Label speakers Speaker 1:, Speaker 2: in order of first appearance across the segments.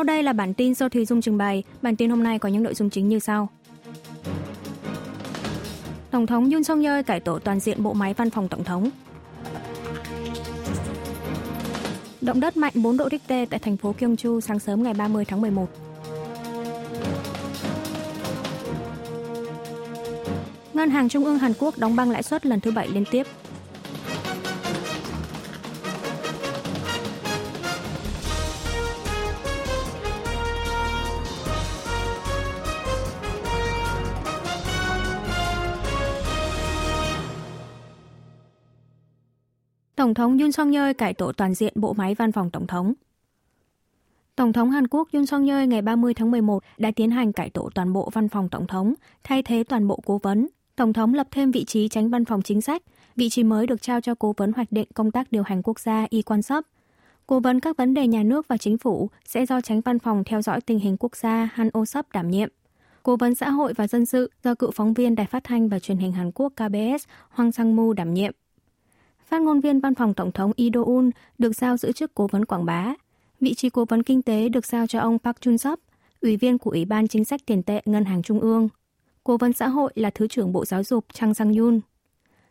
Speaker 1: Sau đây là bản tin do Thùy Dung trình bày. Bản tin hôm nay có những nội dung chính như sau. Tổng thống Yoon song yeol cải tổ toàn diện bộ máy văn phòng tổng thống. Động đất mạnh 4 độ Richter tại thành phố Gyeongju sáng sớm ngày 30 tháng 11. Ngân hàng Trung ương Hàn Quốc đóng băng lãi suất lần thứ bảy liên tiếp. Tổng thống Yoon song yeol cải tổ toàn diện bộ máy văn phòng tổng thống. Tổng thống Hàn Quốc Yoon song yeol ngày 30 tháng 11 đã tiến hành cải tổ toàn bộ văn phòng tổng thống, thay thế toàn bộ cố vấn. Tổng thống lập thêm vị trí tránh văn phòng chính sách, vị trí mới được trao cho cố vấn hoạch định công tác điều hành quốc gia Y Quan Sấp. Cố vấn các vấn đề nhà nước và chính phủ sẽ do tránh văn phòng theo dõi tình hình quốc gia Han O Sấp đảm nhiệm. Cố vấn xã hội và dân sự do cựu phóng viên Đài Phát thanh và Truyền hình Hàn Quốc KBS Hoàng Sang Mu đảm nhiệm. Phát ngôn viên văn phòng Tổng thống Lee Do-un được giao giữ chức cố vấn quảng bá. Vị trí cố vấn kinh tế được giao cho ông Park Chun-sop, ủy viên của Ủy ban Chính sách Tiền tệ Ngân hàng Trung ương. Cố vấn xã hội là Thứ trưởng Bộ Giáo dục Chang Sang-yun.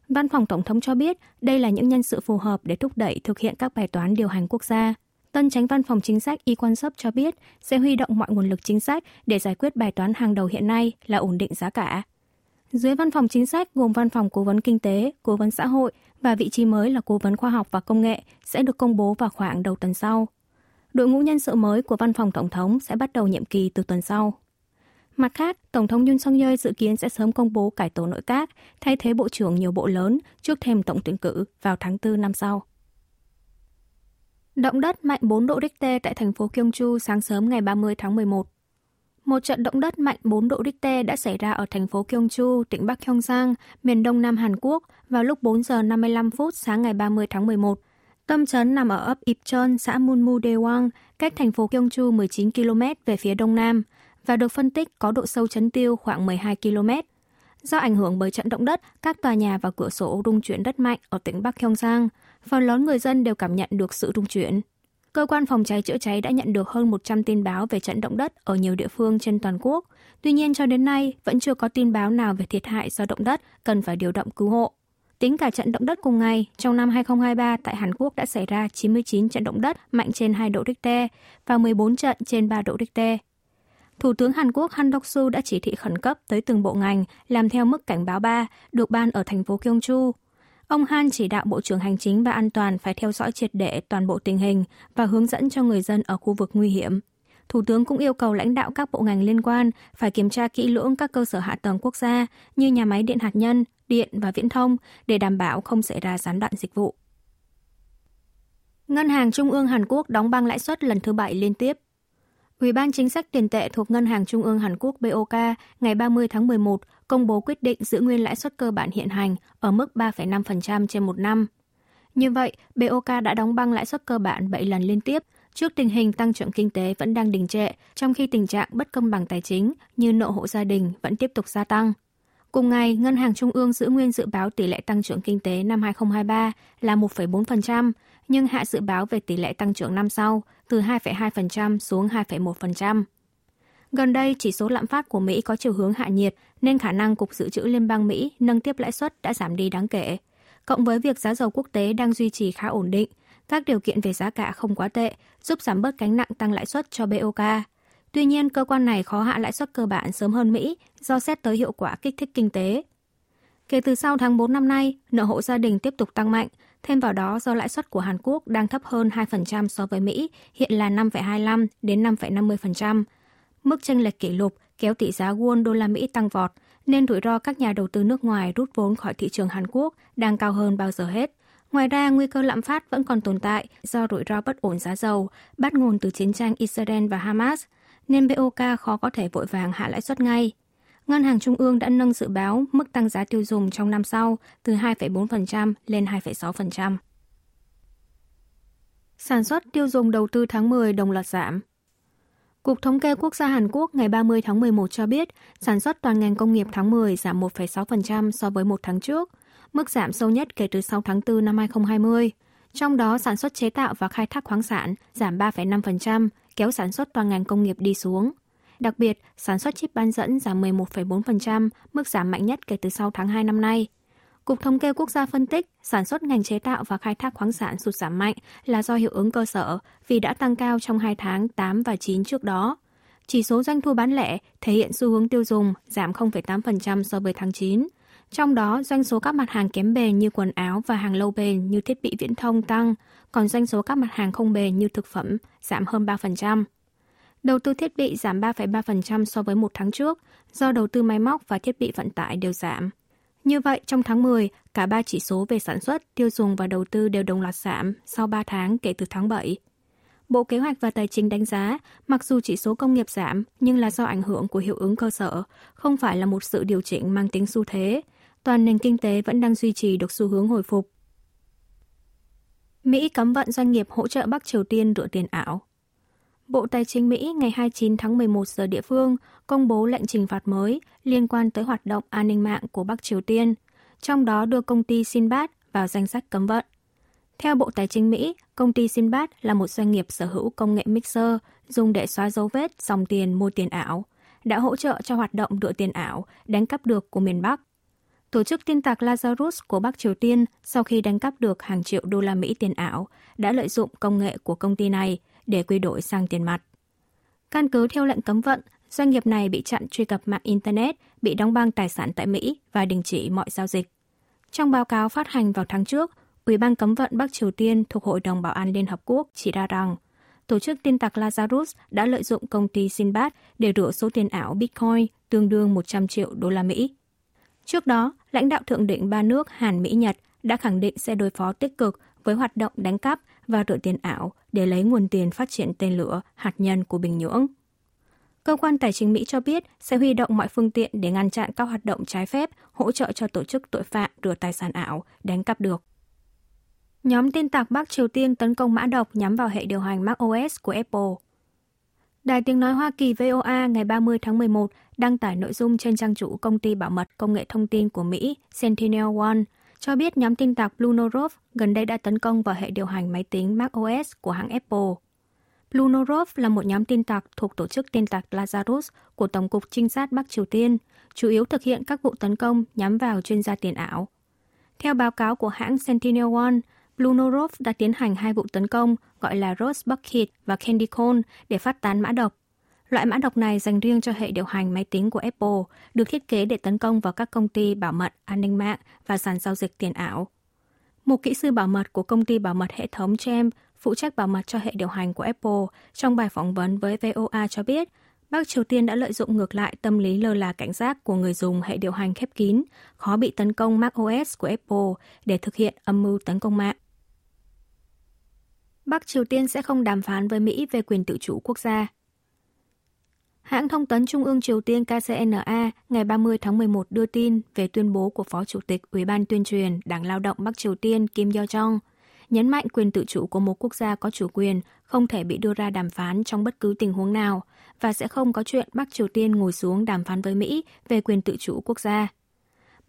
Speaker 1: Văn phòng Tổng thống cho biết đây là những nhân sự phù hợp để thúc đẩy thực hiện các bài toán điều hành quốc gia. Tân tránh văn phòng chính sách Y Quan Sấp cho biết sẽ huy động mọi nguồn lực chính sách để giải quyết bài toán hàng đầu hiện nay là ổn định giá cả. Dưới văn phòng chính sách gồm văn phòng cố vấn kinh tế, cố vấn xã hội và vị trí mới là cố vấn khoa học và công nghệ sẽ được công bố vào khoảng đầu tuần sau. Đội ngũ nhân sự mới của văn phòng tổng thống sẽ bắt đầu nhiệm kỳ từ tuần sau. Mặt khác, Tổng thống Yoon song yeol dự kiến sẽ sớm công bố cải tổ nội các, thay thế bộ trưởng nhiều bộ lớn trước thêm tổng tuyển cử vào tháng 4 năm sau. Động đất mạnh 4 độ Richter tại thành phố Gyeongju sáng sớm ngày 30 tháng 11. Một trận động đất mạnh 4 độ Richter đã xảy ra ở thành phố Gyeongju, tỉnh Bắc Gyeongsang, miền đông nam Hàn Quốc vào lúc 4 giờ 55 phút sáng ngày 30 tháng 11. Tâm trấn nằm ở ấp Ipchon, xã Munmu Dewang, cách thành phố Gyeongju 19 km về phía đông nam và được phân tích có độ sâu chấn tiêu khoảng 12 km. Do ảnh hưởng bởi trận động đất, các tòa nhà và cửa sổ rung chuyển đất mạnh ở tỉnh Bắc Gyeongsang, phần lớn người dân đều cảm nhận được sự rung chuyển. Cơ quan phòng cháy chữa cháy đã nhận được hơn 100 tin báo về trận động đất ở nhiều địa phương trên toàn quốc. Tuy nhiên cho đến nay vẫn chưa có tin báo nào về thiệt hại do động đất cần phải điều động cứu hộ. Tính cả trận động đất cùng ngày, trong năm 2023 tại Hàn Quốc đã xảy ra 99 trận động đất mạnh trên 2 độ Richter và 14 trận trên 3 độ Richter. Thủ tướng Hàn Quốc Han Dok-su đã chỉ thị khẩn cấp tới từng bộ ngành làm theo mức cảnh báo 3 được ban ở thành phố Gyeongju. Ông Han chỉ đạo Bộ trưởng Hành chính và An toàn phải theo dõi triệt để toàn bộ tình hình và hướng dẫn cho người dân ở khu vực nguy hiểm. Thủ tướng cũng yêu cầu lãnh đạo các bộ ngành liên quan phải kiểm tra kỹ lưỡng các cơ sở hạ tầng quốc gia như nhà máy điện hạt nhân, điện và viễn thông để đảm bảo không xảy ra gián đoạn dịch vụ. Ngân hàng Trung ương Hàn Quốc đóng băng lãi suất lần thứ bảy liên tiếp. Ủy ban chính sách tiền tệ thuộc Ngân hàng Trung ương Hàn Quốc BOK ngày 30 tháng 11 công bố quyết định giữ nguyên lãi suất cơ bản hiện hành ở mức 3,5% trên một năm. Như vậy, BOK đã đóng băng lãi suất cơ bản 7 lần liên tiếp trước tình hình tăng trưởng kinh tế vẫn đang đình trệ, trong khi tình trạng bất công bằng tài chính như nợ hộ gia đình vẫn tiếp tục gia tăng. Cùng ngày, Ngân hàng Trung ương giữ nguyên dự báo tỷ lệ tăng trưởng kinh tế năm 2023 là 1,4%, nhưng hạ dự báo về tỷ lệ tăng trưởng năm sau từ 2,2% xuống 2,1%. Gần đây, chỉ số lạm phát của Mỹ có chiều hướng hạ nhiệt, nên khả năng Cục Dự trữ Liên bang Mỹ nâng tiếp lãi suất đã giảm đi đáng kể. Cộng với việc giá dầu quốc tế đang duy trì khá ổn định, các điều kiện về giá cả không quá tệ, giúp giảm bớt gánh nặng tăng lãi suất cho BOK. Tuy nhiên, cơ quan này khó hạ lãi suất cơ bản sớm hơn Mỹ do xét tới hiệu quả kích thích kinh tế. Kể từ sau tháng 4 năm nay, nợ hộ gia đình tiếp tục tăng mạnh, thêm vào đó do lãi suất của Hàn Quốc đang thấp hơn 2% so với Mỹ, hiện là 5,25 đến 5,50%. Mức chênh lệch kỷ lục kéo tỷ giá won đô la Mỹ tăng vọt, nên rủi ro các nhà đầu tư nước ngoài rút vốn khỏi thị trường Hàn Quốc đang cao hơn bao giờ hết. Ngoài ra, nguy cơ lạm phát vẫn còn tồn tại do rủi ro bất ổn giá dầu, bắt nguồn từ chiến tranh Israel và Hamas, nên BOK khó có thể vội vàng hạ lãi suất ngay. Ngân hàng Trung ương đã nâng dự báo mức tăng giá tiêu dùng trong năm sau từ 2,4% lên 2,6%. Sản xuất tiêu dùng đầu tư tháng 10 đồng loạt giảm. Cục Thống kê Quốc gia Hàn Quốc ngày 30 tháng 11 cho biết sản xuất toàn ngành công nghiệp tháng 10 giảm 1,6% so với một tháng trước, mức giảm sâu nhất kể từ sau tháng 4 năm 2020. Trong đó, sản xuất chế tạo và khai thác khoáng sản giảm 3,5%, kéo sản xuất toàn ngành công nghiệp đi xuống. Đặc biệt, sản xuất chip bán dẫn giảm 11,4%, mức giảm mạnh nhất kể từ sau tháng 2 năm nay. Cục Thống kê Quốc gia phân tích, sản xuất ngành chế tạo và khai thác khoáng sản sụt giảm mạnh là do hiệu ứng cơ sở vì đã tăng cao trong hai tháng 8 và 9 trước đó. Chỉ số doanh thu bán lẻ thể hiện xu hướng tiêu dùng giảm 0,8% so với tháng 9. Trong đó, doanh số các mặt hàng kém bền như quần áo và hàng lâu bền như thiết bị viễn thông tăng, còn doanh số các mặt hàng không bền như thực phẩm giảm hơn 3%. Đầu tư thiết bị giảm 3,3% so với một tháng trước, do đầu tư máy móc và thiết bị vận tải đều giảm. Như vậy, trong tháng 10, cả ba chỉ số về sản xuất, tiêu dùng và đầu tư đều đồng loạt giảm sau 3 tháng kể từ tháng 7. Bộ Kế hoạch và Tài chính đánh giá, mặc dù chỉ số công nghiệp giảm, nhưng là do ảnh hưởng của hiệu ứng cơ sở, không phải là một sự điều chỉnh mang tính xu thế. Toàn nền kinh tế vẫn đang duy trì được xu hướng hồi phục. Mỹ cấm vận doanh nghiệp hỗ trợ Bắc Triều Tiên rửa tiền ảo. Bộ Tài chính Mỹ ngày 29 tháng 11 giờ địa phương công bố lệnh trừng phạt mới liên quan tới hoạt động an ninh mạng của Bắc Triều Tiên, trong đó đưa công ty Sinbad vào danh sách cấm vận. Theo Bộ Tài chính Mỹ, công ty Sinbad là một doanh nghiệp sở hữu công nghệ mixer dùng để xóa dấu vết dòng tiền mua tiền ảo, đã hỗ trợ cho hoạt động rửa tiền ảo đánh cắp được của miền Bắc. Tổ chức tin tặc Lazarus của Bắc Triều Tiên sau khi đánh cắp được hàng triệu đô la Mỹ tiền ảo đã lợi dụng công nghệ của công ty này để quy đổi sang tiền mặt. Căn cứ theo lệnh cấm vận, doanh nghiệp này bị chặn truy cập mạng Internet, bị đóng băng tài sản tại Mỹ và đình chỉ mọi giao dịch. Trong báo cáo phát hành vào tháng trước, Ủy ban cấm vận Bắc Triều Tiên thuộc Hội đồng Bảo an Liên Hợp Quốc chỉ ra rằng tổ chức tin tặc Lazarus đã lợi dụng công ty Sinbad để rửa số tiền ảo Bitcoin tương đương 100 triệu đô la Mỹ. Trước đó, lãnh đạo thượng đỉnh ba nước Hàn Mỹ Nhật đã khẳng định sẽ đối phó tích cực với hoạt động đánh cắp và rửa tiền ảo để lấy nguồn tiền phát triển tên lửa hạt nhân của Bình Nhưỡng. Cơ quan Tài chính Mỹ cho biết sẽ huy động mọi phương tiện để ngăn chặn các hoạt động trái phép, hỗ trợ cho tổ chức tội phạm rửa tài sản ảo, đánh cắp được. Nhóm tin tặc Bắc Triều Tiên tấn công mã độc nhắm vào hệ điều hành macOS của Apple. Đài tiếng nói Hoa Kỳ VOA ngày 30 tháng 11 đăng tải nội dung trên trang chủ công ty bảo mật công nghệ thông tin của Mỹ Sentinel One cho biết nhóm tin tặc BlueNorov gần đây đã tấn công vào hệ điều hành máy tính macOS của hãng Apple. BlueNorov là một nhóm tin tặc thuộc tổ chức tin tặc Lazarus của Tổng cục Trinh sát Bắc Triều Tiên, chủ yếu thực hiện các vụ tấn công nhắm vào chuyên gia tiền ảo. Theo báo cáo của hãng Sentinel One, Blue đã tiến hành hai vụ tấn công gọi là Rose Bucket và Candy Cone để phát tán mã độc. Loại mã độc này dành riêng cho hệ điều hành máy tính của Apple, được thiết kế để tấn công vào các công ty bảo mật, an ninh mạng và sàn giao dịch tiền ảo. Một kỹ sư bảo mật của công ty bảo mật hệ thống Gem phụ trách bảo mật cho hệ điều hành của Apple trong bài phỏng vấn với VOA cho biết, Bắc Triều Tiên đã lợi dụng ngược lại tâm lý lơ là cảnh giác của người dùng hệ điều hành khép kín, khó bị tấn công macOS của Apple để thực hiện âm mưu tấn công mạng. Bắc Triều Tiên sẽ không đàm phán với Mỹ về quyền tự chủ quốc gia. Hãng thông tấn Trung ương Triều Tiên KCNA ngày 30 tháng 11 đưa tin về tuyên bố của Phó Chủ tịch Ủy ban tuyên truyền Đảng Lao động Bắc Triều Tiên Kim Yo Jong, nhấn mạnh quyền tự chủ của một quốc gia có chủ quyền không thể bị đưa ra đàm phán trong bất cứ tình huống nào và sẽ không có chuyện Bắc Triều Tiên ngồi xuống đàm phán với Mỹ về quyền tự chủ quốc gia.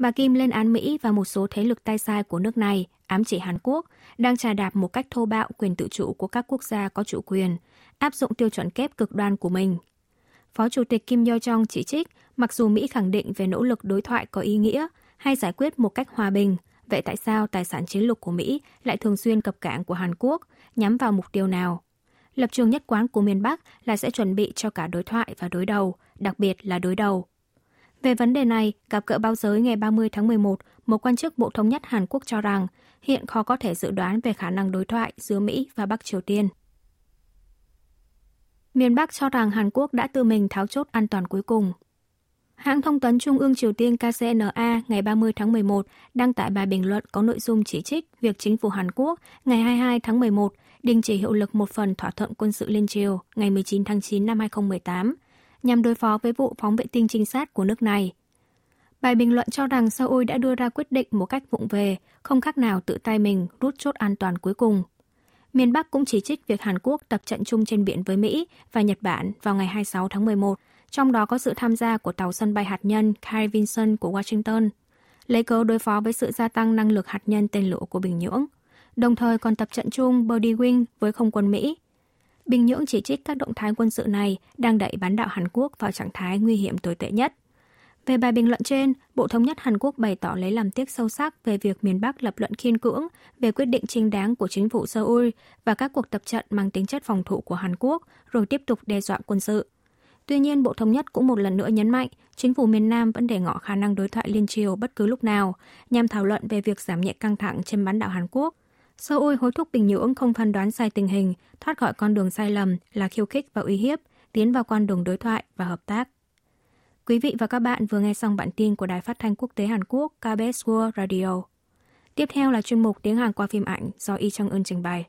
Speaker 1: Bà Kim lên án Mỹ và một số thế lực tay sai của nước này, ám chỉ Hàn Quốc, đang trà đạp một cách thô bạo quyền tự chủ của các quốc gia có chủ quyền, áp dụng tiêu chuẩn kép cực đoan của mình Phó Chủ tịch Kim Yo Jong chỉ trích, mặc dù Mỹ khẳng định về nỗ lực đối thoại có ý nghĩa hay giải quyết một cách hòa bình, vậy tại sao tài sản chiến lược của Mỹ lại thường xuyên cập cảng của Hàn Quốc, nhắm vào mục tiêu nào? Lập trường nhất quán của miền Bắc là sẽ chuẩn bị cho cả đối thoại và đối đầu, đặc biệt là đối đầu. Về vấn đề này, gặp gỡ báo giới ngày 30 tháng 11, một quan chức Bộ Thống nhất Hàn Quốc cho rằng hiện khó có thể dự đoán về khả năng đối thoại giữa Mỹ và Bắc Triều Tiên. Miền Bắc cho rằng Hàn Quốc đã tự mình tháo chốt an toàn cuối cùng. Hãng thông tấn Trung ương Triều Tiên KCNA ngày 30 tháng 11 đăng tải bài bình luận có nội dung chỉ trích việc chính phủ Hàn Quốc ngày 22 tháng 11 đình chỉ hiệu lực một phần thỏa thuận quân sự liên triều ngày 19 tháng 9 năm 2018 nhằm đối phó với vụ phóng vệ tinh trinh sát của nước này. Bài bình luận cho rằng Seoul đã đưa ra quyết định một cách vụng về, không khác nào tự tay mình rút chốt an toàn cuối cùng Miền Bắc cũng chỉ trích việc Hàn Quốc tập trận chung trên biển với Mỹ và Nhật Bản vào ngày 26 tháng 11, trong đó có sự tham gia của tàu sân bay hạt nhân Kai Vinson của Washington, lấy cớ đối phó với sự gia tăng năng lực hạt nhân tên lửa của Bình Nhưỡng, đồng thời còn tập trận chung Birdie Wing với không quân Mỹ. Bình Nhưỡng chỉ trích các động thái quân sự này đang đẩy bán đảo Hàn Quốc vào trạng thái nguy hiểm tồi tệ nhất. Về bài bình luận trên, Bộ Thống nhất Hàn Quốc bày tỏ lấy làm tiếc sâu sắc về việc miền Bắc lập luận khiên cưỡng về quyết định chính đáng của chính phủ Seoul và các cuộc tập trận mang tính chất phòng thủ của Hàn Quốc, rồi tiếp tục đe dọa quân sự. Tuy nhiên, Bộ Thống nhất cũng một lần nữa nhấn mạnh chính phủ miền Nam vẫn để ngỏ khả năng đối thoại liên triều bất cứ lúc nào nhằm thảo luận về việc giảm nhẹ căng thẳng trên bán đảo Hàn Quốc. Seoul hối thúc Bình Nhưỡng không phán đoán sai tình hình, thoát khỏi con đường sai lầm là khiêu khích và uy hiếp, tiến vào con đường đối thoại và hợp tác. Quý vị và các bạn vừa nghe xong bản tin của Đài Phát thanh Quốc tế Hàn Quốc KBS World Radio. Tiếp theo là chuyên mục tiếng Hàn qua phim ảnh do Y Chang Ưn trình bày.